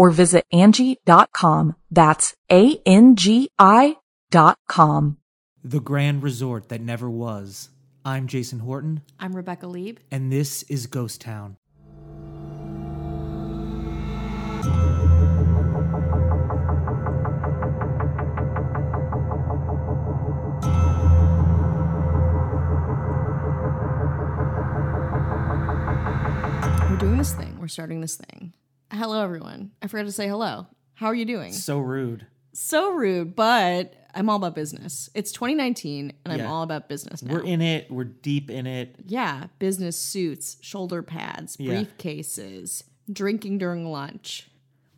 or visit Angie.com. That's A-N-G-I dot com. The Grand Resort That Never Was. I'm Jason Horton, I'm Rebecca Leib. and this is Ghost Town. We're doing this thing. We're starting this thing. Hello, everyone. I forgot to say hello. How are you doing? So rude. So rude, but I'm all about business. It's 2019, and I'm Yeah. all about business now. We're in it. We're deep in it. yeah, business suits, shoulder pads, Yeah. briefcases, drinking during lunch.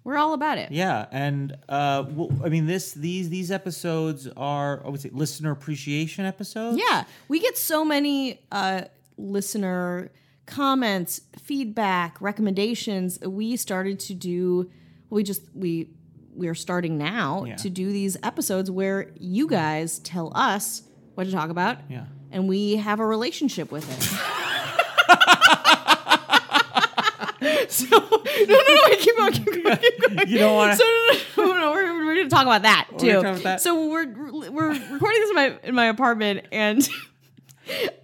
We're all about it. Yeah, and uh, well, I mean, this these these episodes are I would say listener appreciation episodes. Yeah, we get so many uh, listener comments, feedback, recommendations. We started to do. We just we we are starting now Yeah. to do these episodes where you guys tell us what to talk about, Yeah. and we have a relationship with it. so no, no, no, I keep going, keep going, keep going. You don't want to. So no, no, no, we're, we're going to talk about that We're too. talk about that? So we're we're recording this in my in my apartment, and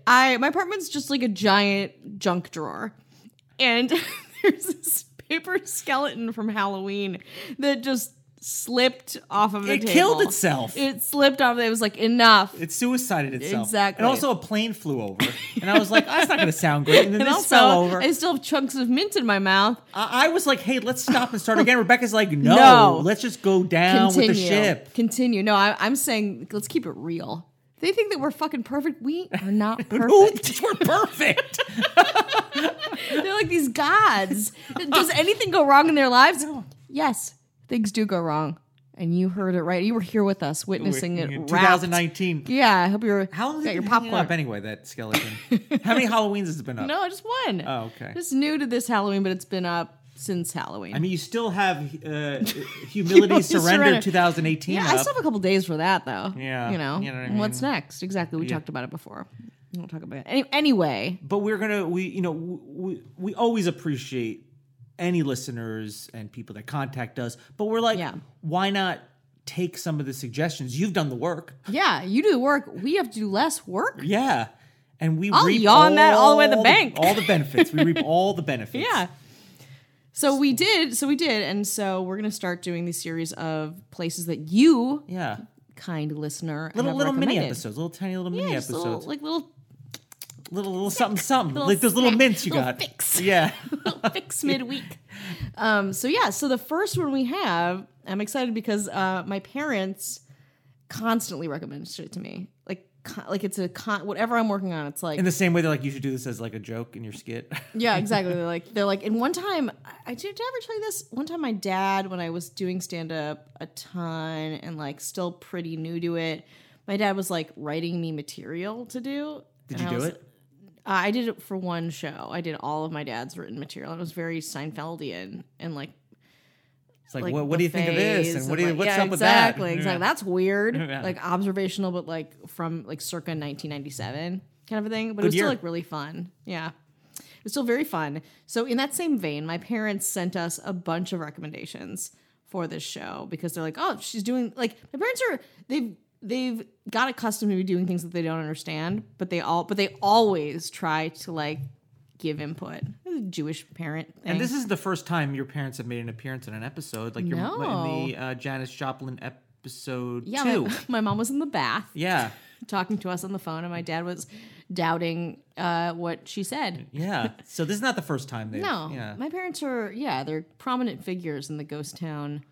I my apartment's just like a giant junk drawer, and there's this paper skeleton from Halloween that just slipped off of the It table. killed itself. It slipped off. It was like enough. It suicided itself. Exactly. And also a plane flew over, and I was like, "That's not going to sound great." And then and this also, fell over. I still have chunks of mint in my mouth. I, I was like, "Hey, let's stop and start again." Rebecca's like, "No, No. let's just go down Continue. with the ship." Continue. No, I, I'm saying let's keep it real. They think that we're fucking perfect. We are not perfect. we're perfect? They're like these gods. Does anything go wrong in their lives? Yes, things do go wrong. And you heard it right. You were here with us, witnessing it. In wrapped. 2019. Yeah, I hope you're. How long has got it your popcorn? up anyway? That skeleton. How many Halloweens has it been up? No, just one. Oh, okay. Just new to this Halloween, but it's been up since Halloween. I mean, you still have uh, humility, surrender, Surrender. 2018 yeah, up. I still have a couple days for that though. Yeah, you know, you know what I what's next? Exactly. We Yeah. talked about it before. We won't talk about it Any, anyway. but we're gonna we you know we we always appreciate any listeners and people that contact us but we're like Yeah. why not take some of the suggestions you've done the work Yeah, you do the work. We have to do less work. yeah and we I'll reap yawn that all the way to the bank. all the benefits we reap all the benefits Yeah. So we did. So we did, and so we're gonna start doing these series of places that you, yeah kind listener, little little mini episodes little tiny little mini Yeah, just episodes little, like little little little something something little like those little snack, mints you little got fix. yeah little fix midweek. Um, so yeah, so the first one we have, I'm excited because uh, my parents constantly recommend shit to me. Like, like it's a con- whatever I'm working on. It's like in the same way they're like you should do this as like a joke in your skit Yeah, exactly. They're like they're like. And one time, I did, did I ever tell you this? One time, my dad, when I was doing stand up a ton and like still pretty new to it, my dad was like writing me material to do. did you do was- it Uh, I did it for one show. I did all of my dad's written material. It was very Seinfeldian and like It's like, like what, what do you think of this? phase And what do you, like- what's yeah, up with exactly, that? Exactly, That's weird. Yeah. Like observational, but like from like circa 1997 kind of a thing. But it was year. still like really fun. Yeah. It was still very fun. So in that same vein, my parents sent us a bunch of recommendations for this show because they're like, oh, she's doing like my parents are they've they've got accustomed to doing things that they don't understand, but they all but they always try to like give input. Jewish parent thing. And this is the first time your parents have made an appearance in an episode, like your No. in the uh, Janis Joplin episode yeah, two. my, my mom was in the bath. yeah, talking to us on the phone, and my dad was doubting uh, what she said. yeah. So this is not the first time they. No, Yeah. my parents are yeah, they're prominent figures in the Ghost Town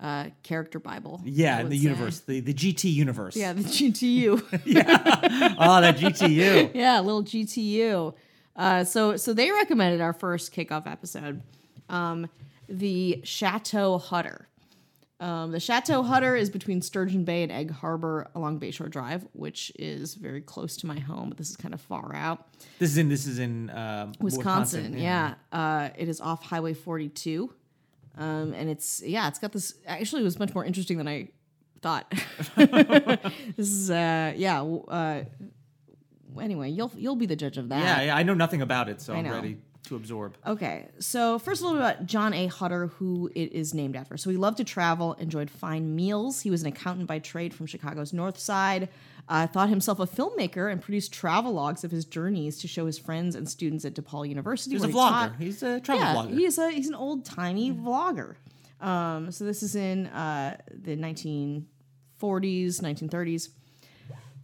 uh, character Bible. yeah, the say. universe, the, the GT universe. Yeah, the GTU. yeah. Oh, that GTU. yeah, little GTU. Uh, so so they recommended our first kickoff episode, um, the Chateau Hutter. Um, the Chateau Hutter is between Sturgeon Bay and Egg Harbor along Bayshore Drive, which is very close to my home, but this is kind of far out. This is in this is in um, Wisconsin, yeah. Uh, it is off Highway 42. Um, and it's, yeah, it's got this, actually, it was much more interesting than I thought. this is, uh, yeah. Anyway, you'll you'll be the judge of that. Yeah, yeah. I know nothing about it, so I'm ready to absorb. Okay, so first a little bit about John A. Hutter, who it is named after. So he loved to travel, enjoyed fine meals. He was an accountant by trade from Chicago's North Side. Uh, thought himself a filmmaker and produced travelogues of his journeys to show his friends and students at DePaul University. He's a he vlogger. taught- He's a travel yeah, vlogger. he's a he's an old timey vlogger. Um, so this is in uh, the 1940s, 1930s.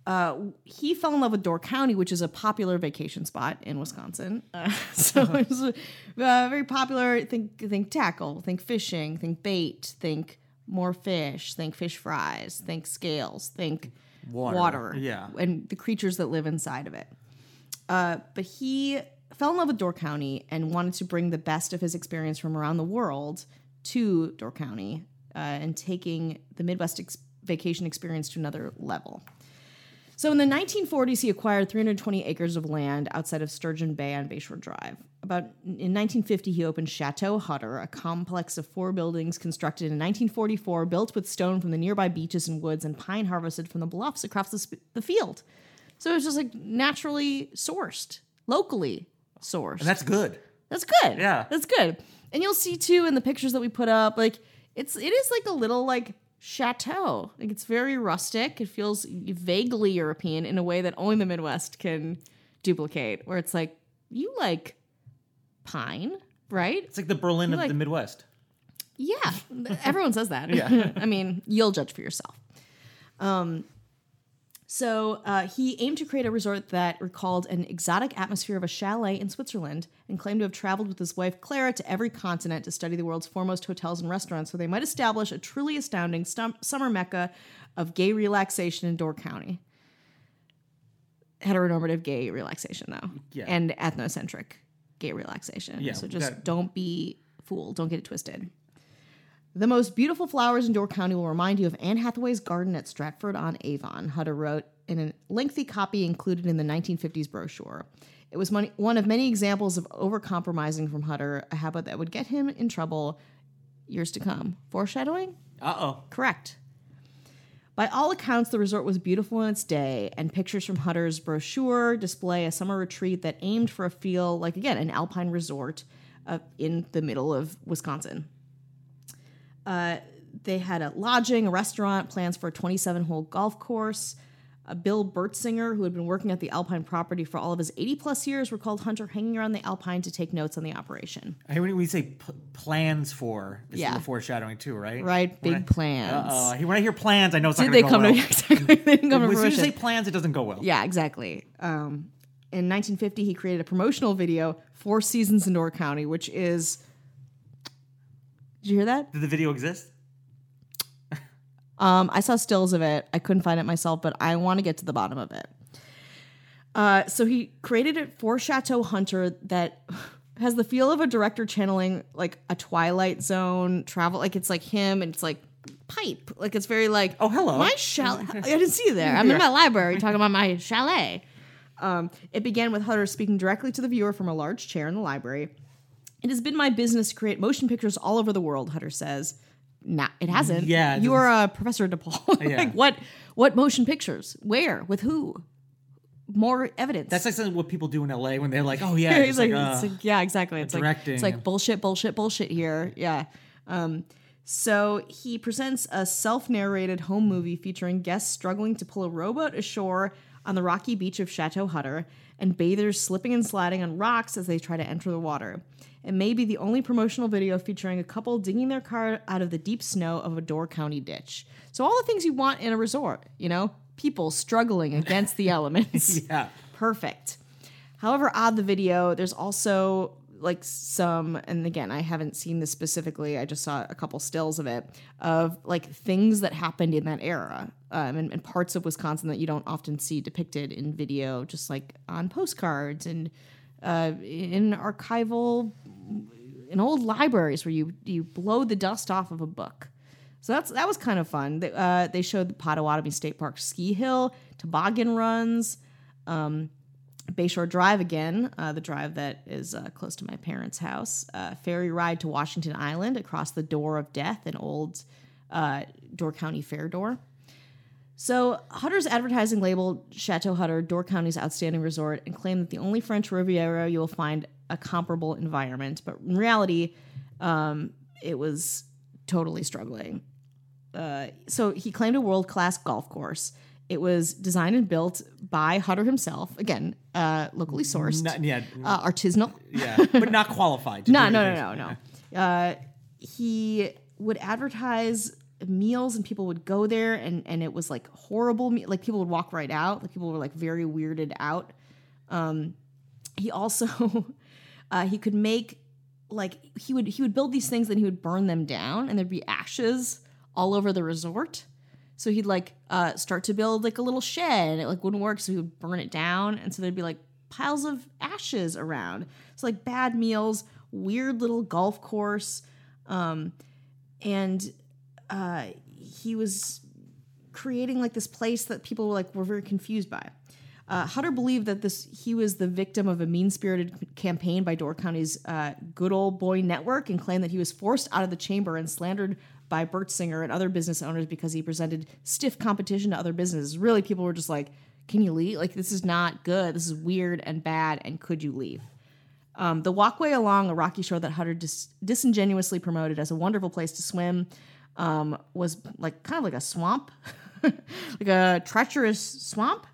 Uh, he fell in love with Door County, which is a popular vacation spot in Wisconsin. Uh, so it was uh, very popular. Think think tackle, think fishing, think bait, think more fish, think fish fries, think scales, think Water, water yeah. and the creatures that live inside of it. Uh, but he fell in love with Door County and wanted to bring the best of his experience from around the world to Door County uh, and taking the Midwest ex- vacation experience to another level. So in the 1940s, he acquired 320 acres of land outside of Sturgeon Bay on Bayshore Drive. About in 1950, he opened Chateau Hutter, a complex of four buildings constructed in 1944, built with stone from the nearby beaches and woods and pine harvested from the bluffs across the, sp- the field. So it was just like naturally sourced, locally sourced. and that's good. That's good. Yeah. That's good. And you'll see too in the pictures that we put up, like it's it is like a little like chateau. Like it's very rustic. It feels vaguely European in a way that only the Midwest can duplicate. Where it's like you like pine, right? It's like the Berlin of like- the Midwest. Yeah, everyone says that. Yeah. I mean, you'll judge for yourself. Um, so uh, he aimed to create a resort that recalled an exotic atmosphere of a chalet in Switzerland, and claimed to have traveled with his wife Clara to every continent to study the world's foremost hotels and restaurants, so they might establish a truly astounding stum- summer mecca of gay relaxation in Door County. Heteronormative gay relaxation, though, Yeah. and ethnocentric gay relaxation. Yeah, so just got- don't be fooled. Don't get it twisted. The most beautiful flowers in Door County will remind you of Anne Hathaway's garden at Stratford on Avon, Hutter wrote in a lengthy copy included in the 1950s brochure. It was one of many examples of overcompromising from Hutter, a habit that would get him in trouble years to come. Foreshadowing? Uh oh. Correct. By all accounts, the resort was beautiful in its day, and pictures from Hutter's brochure display a summer retreat that aimed for a feel like, again, an alpine resort uh, in the middle of Wisconsin. Uh, they had a lodging, a restaurant, plans for a 27 hole golf course. Uh, Bill Bertschinger, who had been working at the Alpine property for all of his 80 plus years, recalled Hutter hanging around the Alpine to take notes on the operation. I hear when we say p- plans for, it's Yeah. foreshadowing too, right? Right? When Big I- plans. Uh-oh. When I hear plans, I know it's Did not they going go to well. exactly? They didn't come to As soon as you say plans, it doesn't go well. Yeah, exactly. Um, in 1950, he created a promotional video, Four Seasons in Door County, which is. Did you hear that? Did the video exist? Um, I saw stills of it. I couldn't find it myself, but I want to get to the bottom of it. Uh, so he created it for Chateau Hutter that has the feel of a director channeling like a Twilight Zone travel. Like it's like him and it's like pipe. Like it's very like Oh, hello. my chalet. I didn't see you there. I'm in my library talking about my chalet. Um, it began with Hutter speaking directly to the viewer from a large chair in the library. It has been my business to create motion pictures all over the world, Hutter says. not it hasn't. Yeah, it you are a Professor DePaul. Yeah. what what motion pictures? Where? With who? More evidence. That's like something what people do in LA when they're like, oh yeah, He's just like, like, it's uh, like- yeah, exactly. It's like directing it's like bullshit, bullshit, bullshit here. Yeah. Um, so he presents a self-narrated home movie featuring guests struggling to pull a rowboat ashore on the rocky beach of Chateau Hutter and bathers slipping and sliding on rocks as they try to enter the water. It may be the only promotional video featuring a couple digging their car out of the deep snow of a Door County ditch. So all the things you want in a resort, you know, people struggling against the elements. yeah. Perfect. However odd the video, there's also like some, and again, I haven't seen this specifically. I just saw a couple stills of it of like things that happened in that era, um, and, and parts of Wisconsin that you don't often see depicted in video, just like on postcards and uh, in archival, in old libraries where you you blow the dust off of a book. So that's that was kind of fun. They, uh, they showed the Potawatomi State Park ski hill, toboggan runs, um, Bayshore Drive again, uh, the drive that is uh, close to my parents' house, ferry ride to Washington Island across the Door of Death, an old uh, Door County fair door. So Hutter's advertising labeled Chateau Hutter Door County's outstanding resort and claimed that the only French Riviera you will find a comparable environment, but in reality, um, it was totally struggling. Uh, so he claimed a world class golf course. It was designed and built by Hutter himself, again, uh, locally sourced, Not, yeah, uh, artisanal. yeah, but not qualified. to No, no, no, no, no. Uh, he would advertise meals, and people would go there, and and it was like horrible. Me- like people would walk right out. Like people were like very weirded out. Um, he also uh, he could make like he would he would build these things, then he would burn them down, and there'd be ashes all over the resort. So he'd like uh, start to build like a little shed, and it like wouldn't work, so he would burn it down, and so there'd be like piles of ashes around. So like bad meals, weird little golf course, um, and uh, he was creating like this place that people were like were very confused by. Uh, Hutter believed that this he was the victim of a mean-spirited campaign by Door County's uh, Good Old Boy Network, and claimed that he was forced out of the chamber and slandered by Bertschinger and other business owners because he presented stiff competition to other businesses. Really, people were just like, "Can you leave? Like this is not good. This is weird and bad. And could you leave?" Um, the walkway along a rocky shore that Hutter dis- disingenuously promoted as a wonderful place to swim um, was like kind of like a swamp, like a treacherous swamp.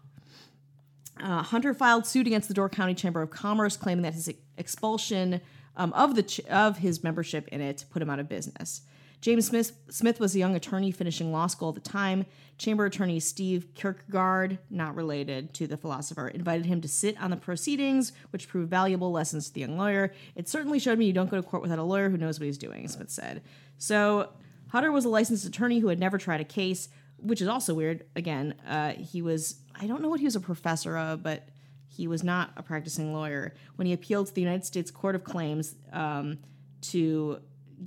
Uh, Hutter filed suit against the Door County Chamber of Commerce, claiming that his expulsion um, of the ch- of his membership in it put him out of business. James Smith Smith was a young attorney finishing law school at the time. Chamber attorney Steve Kierkegaard, not related to the philosopher, invited him to sit on the proceedings, which proved valuable lessons to the young lawyer. It certainly showed me you don't go to court without a lawyer who knows what he's doing, Smith said. So Hutter was a licensed attorney who had never tried a case, which is also weird. Again, uh, he was, I don't know what he was a professor of, but he was not a practicing lawyer. When he appealed to the United States Court of Claims um, to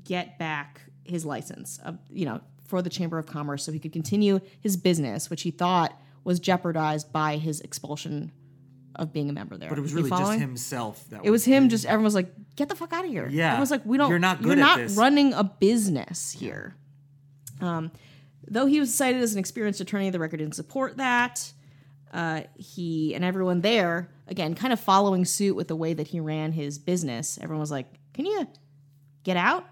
get back his license, uh, you know, for the Chamber of Commerce so he could continue his business, which he thought was jeopardized by his expulsion of being a member there. But it was really just himself. That It was him. Just everyone was like, "Get the fuck out of here!" Yeah. everyone's like, "We don't. You're not good. You're not this." running a business here." Um, though he was cited as an experienced attorney, the record didn't support that. Uh, he and everyone there, again, kind of following suit with the way that he ran his business. Everyone was like, "Can you get out?"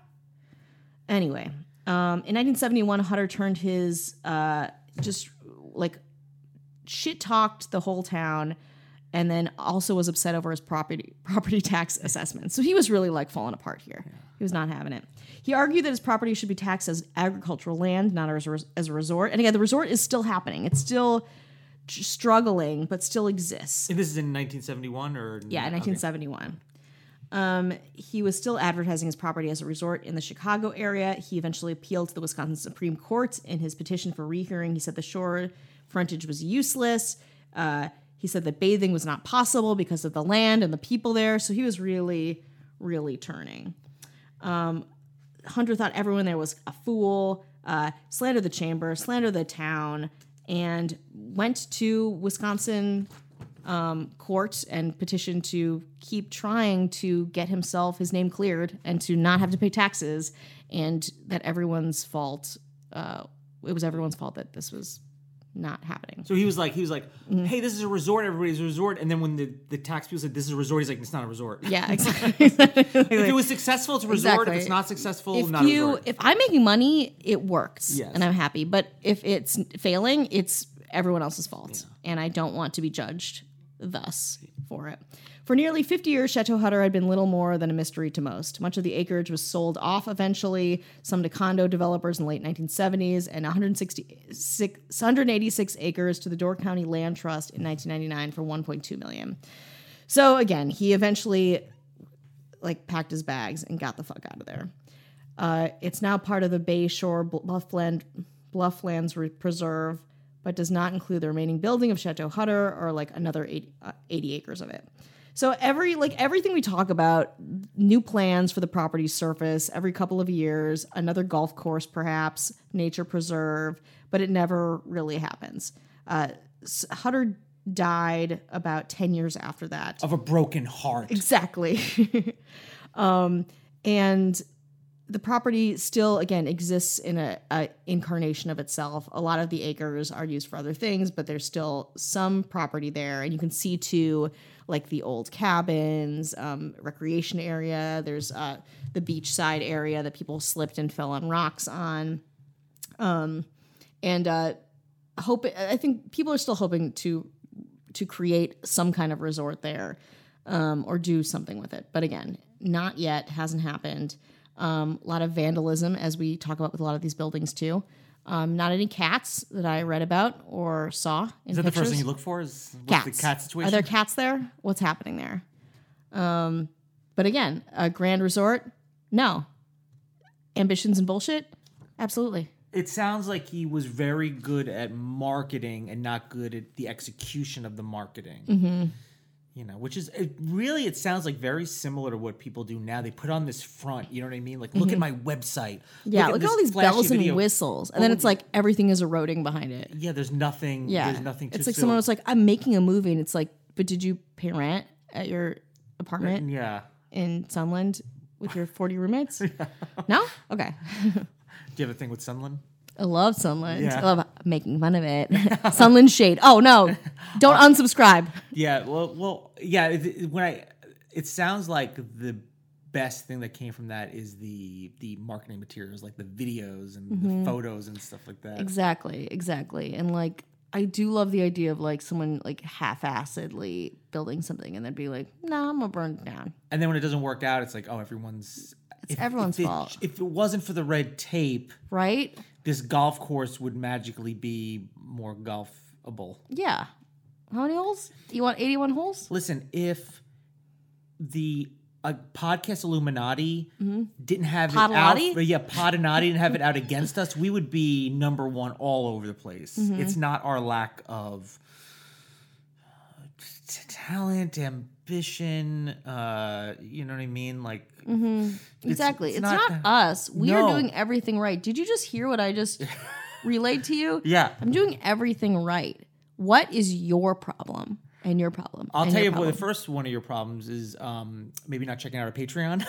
Anyway, um, in 1971, Hutter turned his uh, just like shit talked the whole town and then also was upset over his property property tax assessment. So he was really like falling apart here. He was not having it. He argued that his property should be taxed as agricultural land, not as a, as a resort. And again, the resort is still happening. It's still struggling, but still exists. And this is in 1971 or Yeah, in okay. 1971. Um, he was still advertising his property as a resort in the Chicago area. He eventually appealed to the Wisconsin Supreme Court in his petition for rehearing. He said the shore frontage was useless. Uh, he said that bathing was not possible because of the land and the people there. So he was really, really turning. Um, Hutter thought everyone there was a fool, uh, slandered the chamber, slander the town, and went to Wisconsin um, court and petitioned to keep trying to get himself his name cleared and to not have to pay taxes, and that everyone's fault. Uh, it was everyone's fault that this was not happening. So he was like, he was like, hey, this is a resort. Everybody's a resort. And then when the, the tax people said this is a resort, he's like, it's not a resort. Yeah, exactly. If it was successful, it's a resort. If it's not successful, if not a resort. if I'm making money, it works, Yes. and I'm happy. But if it's failing, it's everyone else's fault, and I don't want to be judged thus for it. For nearly 50 years, Chateau Hutter had been little more than a mystery to most. Much of the acreage was sold off eventually, some to condo developers in the late 1970s, and 186 acres to the Door County Land Trust in 1999 for 1.2 million. So again, he eventually like packed his bags and got the fuck out of there. Uh, it's now part of the Bay Shore Bluffland Blufflands Preserve, but does not include the remaining building of Chateau Hutter or like another 80, uh, 80 acres of it. So every like everything we talk about, new plans for the property surface every couple of years, another golf course perhaps, nature preserve, but it never really happens. Uh, Hutter died about 10 years after that. of a broken heart. Exactly. um, and the property still, again, exists in a, a incarnation of itself. A lot of the acres are used for other things, but there's still some property there, and you can see too, like the old cabins, um, recreation area. There's uh, the beachside area that people slipped and fell on rocks on, um, and uh, hope. I think people are still hoping to to create some kind of resort there um, or do something with it. But again, not yet, hasn't happened. Um, a lot of vandalism, as we talk about with a lot of these buildings too. Um, not any cats that I read about or saw. In Is that the first thing you look for? Is what's Cats. the cat situation? Are there cats there? What's happening there? Um, but again, a grand resort? No. Ambitions and bullshit? Absolutely. it sounds like he was very good at marketing and not good at the execution of the marketing. Mm-hmm. You know, which is it really it sounds like very similar to what people do now. They put on this front, you know what I mean? Like, look at my website. Mm-hmm. Yeah, at look, at all these bells and whistles. And then it's like everything is eroding behind it. Yeah, there's nothing. Yeah. there's nothing. To It's like so- someone was like, I'm making a movie. And it's like, but did you pay rent at your apartment Yeah. in Sunland with your 40 roommates? No? Okay. Do you have a thing with Sunland? I love Sunland. Yeah. I love making fun of it. Sunland shade. Oh, no. Don't unsubscribe. Yeah. Well, well, yeah. When I, it sounds like the best thing that came from that is the the marketing materials, like the videos and Mm-hmm. the photos and stuff like that. Exactly, exactly. And like I do love the idea of like someone like half-assedly building something and then be like, "No, I'm gonna burn it down." And then when it doesn't work out, it's like, oh, everyone's. It's everyone's if it, fault. If it wasn't for the red tape, Right? This golf course would magically be more golfable. Yeah. How many holes? You want 81 holes? Listen, if the uh, podcast Illuminati didn't have it out, yeah, Podinati didn't have it out against us, we would be number one all over the place. It's not our lack of uh, talent, ambition. Uh, you know what I mean? Like, it's- Exactly. It's, not, us. We No. are doing everything right. Did you just hear what I just relayed to you? Yeah. I'm doing everything right. What is your problem and your problem? I'll tell you what, the first one of your problems is um, maybe not checking out our Patreon.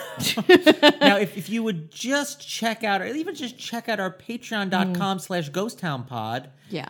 now, if, if you would just check out, or even just check out our patreon.com slash ghost town pod, Yeah.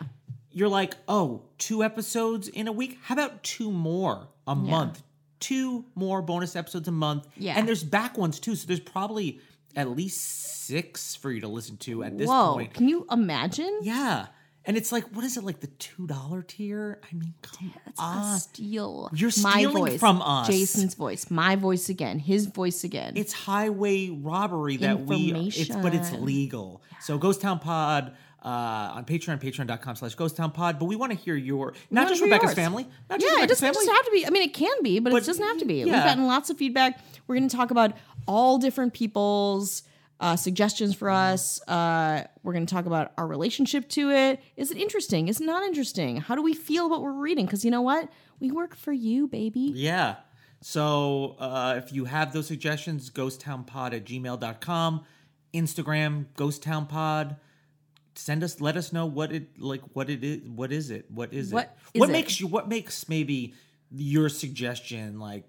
you're like, oh, two episodes in a week? How about two more a month? Two more bonus episodes a month. Yeah. And there's back ones too. So there's probably at least six for you to listen to at this Whoa. point. Can you imagine? Yeah. And it's like, what is it, like the $2 tier? I mean, come on. a steal. You're my voice, from us. Jason's voice, my voice again, his voice again. It's highway robbery that we, it's, but it's legal. So Ghost Town Pod uh, on Patreon, patreon.com slash Ghost Town Pod. But we want to hear your, not just Rebecca's yours. family, not just yeah, it doesn't family. just have to be. I mean, it can be, but, But it doesn't have to be. yeah. We've gotten lots of feedback. We're going to talk about all different people's uh, suggestions for us. Uh, we're going to talk about our relationship to it. Is it interesting? Is it not interesting? How do we feel about what we're reading? Because you know what? We work for you, baby. Yeah. So uh, if you have those suggestions, ghosttownpod at gmail.com, Instagram, ghosttownpod. Send us, let us know what it like, what it is, what is it, what is What it, is what it? makes you, what makes maybe your suggestion, like,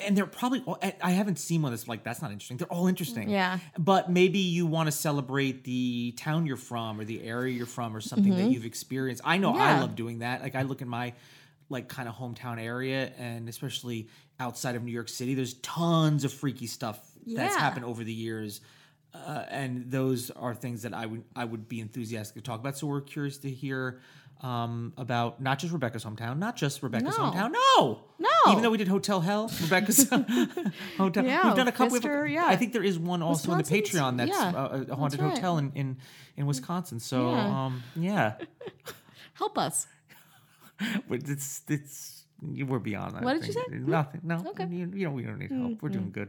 and they're probably all- I I haven't seen one that's like that's not interesting. They're all interesting. Yeah. But maybe you want to celebrate the town you're from or the area you're from or something that you've experienced. I know I Mm-hmm. Love doing that. Like I look in my like kind of hometown area and especially outside of New York City, there's tons of freaky stuff that's happened over the years. Uh, and those are things that I would I would be enthusiastic to talk about. So we're curious to hear um, about not just Rebecca's hometown, not just Rebecca's No. hometown. No, No. Even though we did Hotel Hell, Rebecca's hotel. Yeah, We've done a couple. Of, yeah. I think there is one also in the Patreon that's yeah, uh, a haunted right. hotel in, in in Wisconsin. So Yeah. um, yeah, Help us. but it's it's we're beyond that. What did you say? Nothing. No. Okay. You, you know we don't need help. We're doing good.